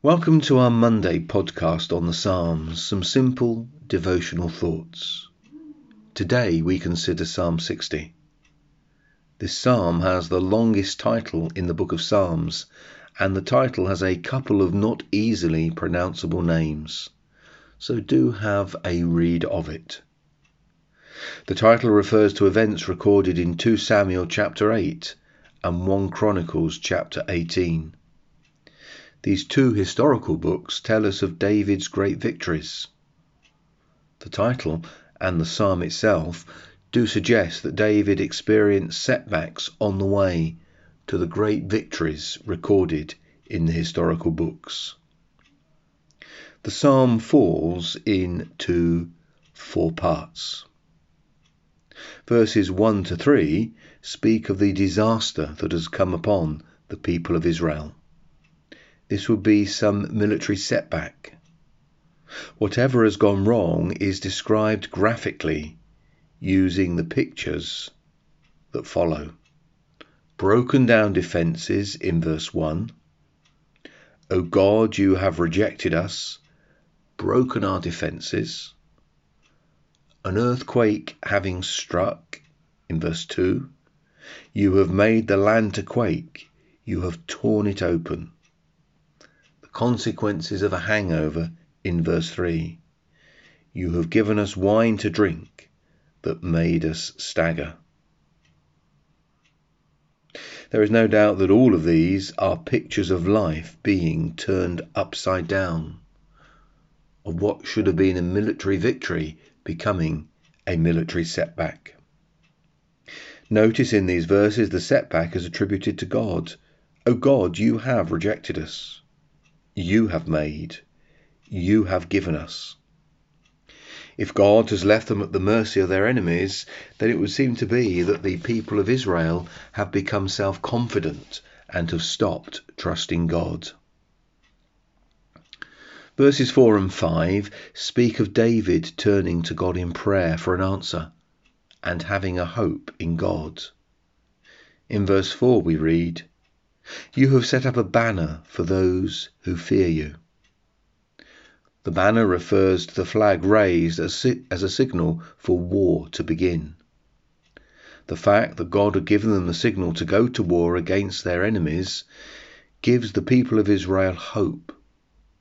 Welcome to our Monday podcast on the Psalms, some simple devotional thoughts. Today we consider Psalm 60. This psalm has the longest title in the book of Psalms, and the title has a couple of not easily pronounceable names. So do have a read of it. The title refers to events recorded in 2 Samuel chapter 8 and 1 Chronicles chapter 18. These two historical books tell us of David's great victories. The title and the psalm itself do suggest that David experienced setbacks on the way to the great victories recorded in the historical books. The psalm falls into four parts. Verses 1 to 3 speak of the disaster that has come upon the people of Israel. This would be some military setback. Whatever has gone wrong is described graphically using the pictures that follow. Broken down defences in verse 1. O God, you have rejected us, broken our defences. An earthquake having struck in verse 2. You have made the land to quake, you have torn it open consequences of a hangover in verse 3. You have given us wine to drink that made us stagger. There is no doubt that all of these are pictures of life being turned upside down, of what should have been a military victory becoming a military setback. Notice in these verses the setback is attributed to God. O God, you have rejected us you have made, you have given us. If God has left them at the mercy of their enemies, then it would seem to be that the people of Israel have become self confident and have stopped trusting God. Verses 4 and 5 speak of David turning to God in prayer for an answer and having a hope in God. In verse 4 we read, you have set up a banner for those who fear you. The banner refers to the flag raised as, a signal for war to begin. The fact that God had given them the signal to go to war against their enemies gives the people of Israel hope.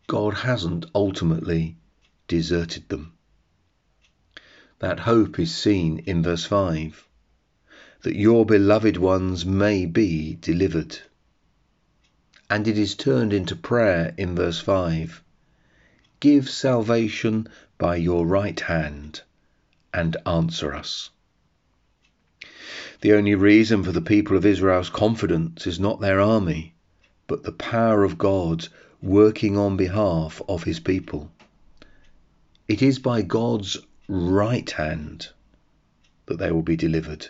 God hasn't ultimately deserted them. That hope is seen in verse 5 that your beloved ones may be delivered and it is turned into prayer in verse 5. Give salvation by your right hand and answer us. The only reason for the people of Israel's confidence is not their army, but the power of God working on behalf of his people. It is by God's right hand that they will be delivered.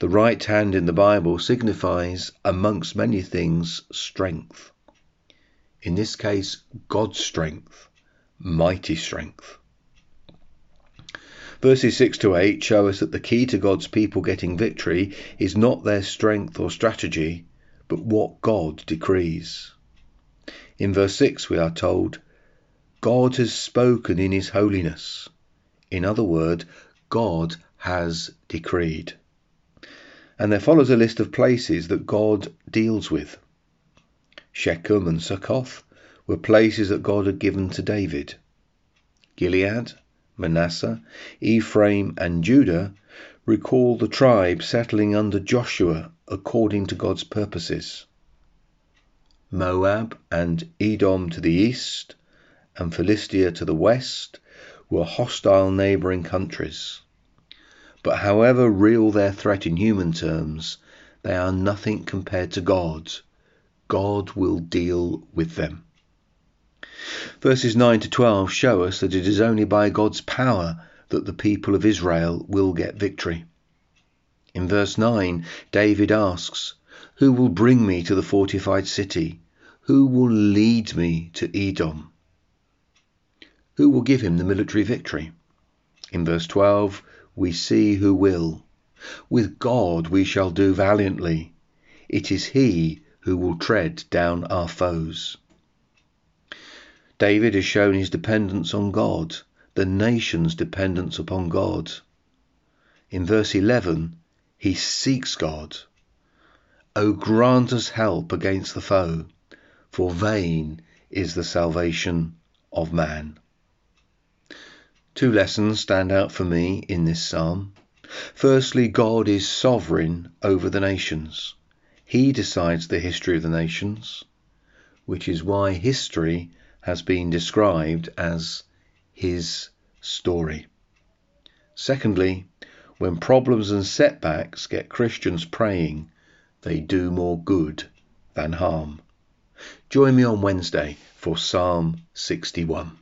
The right hand in the Bible signifies, amongst many things, strength. In this case, God's strength, mighty strength. Verses 6 to 8 show us that the key to God's people getting victory is not their strength or strategy, but what God decrees. In verse 6, we are told, God has spoken in his holiness. In other words, God has decreed and there follows a list of places that God deals with. Shechem and Succoth were places that God had given to David. Gilead, Manasseh, Ephraim, and Judah recall the tribes settling under Joshua according to God's purposes. Moab and Edom to the east, and Philistia to the west, were hostile neighbouring countries. But however real their threat in human terms, they are nothing compared to God. God will deal with them. Verses 9 to 12 show us that it is only by God's power that the people of Israel will get victory. In verse 9, David asks, Who will bring me to the fortified city? Who will lead me to Edom? Who will give him the military victory? In verse 12, we see who will. With God we shall do valiantly. It is He who will tread down our foes. David has shown his dependence on God, the nation's dependence upon God. In verse 11, he seeks God. O grant us help against the foe, for vain is the salvation of man. Two lessons stand out for me in this psalm. Firstly, God is sovereign over the nations. He decides the history of the nations, which is why history has been described as his story. Secondly, when problems and setbacks get Christians praying, they do more good than harm. Join me on Wednesday for Psalm 61.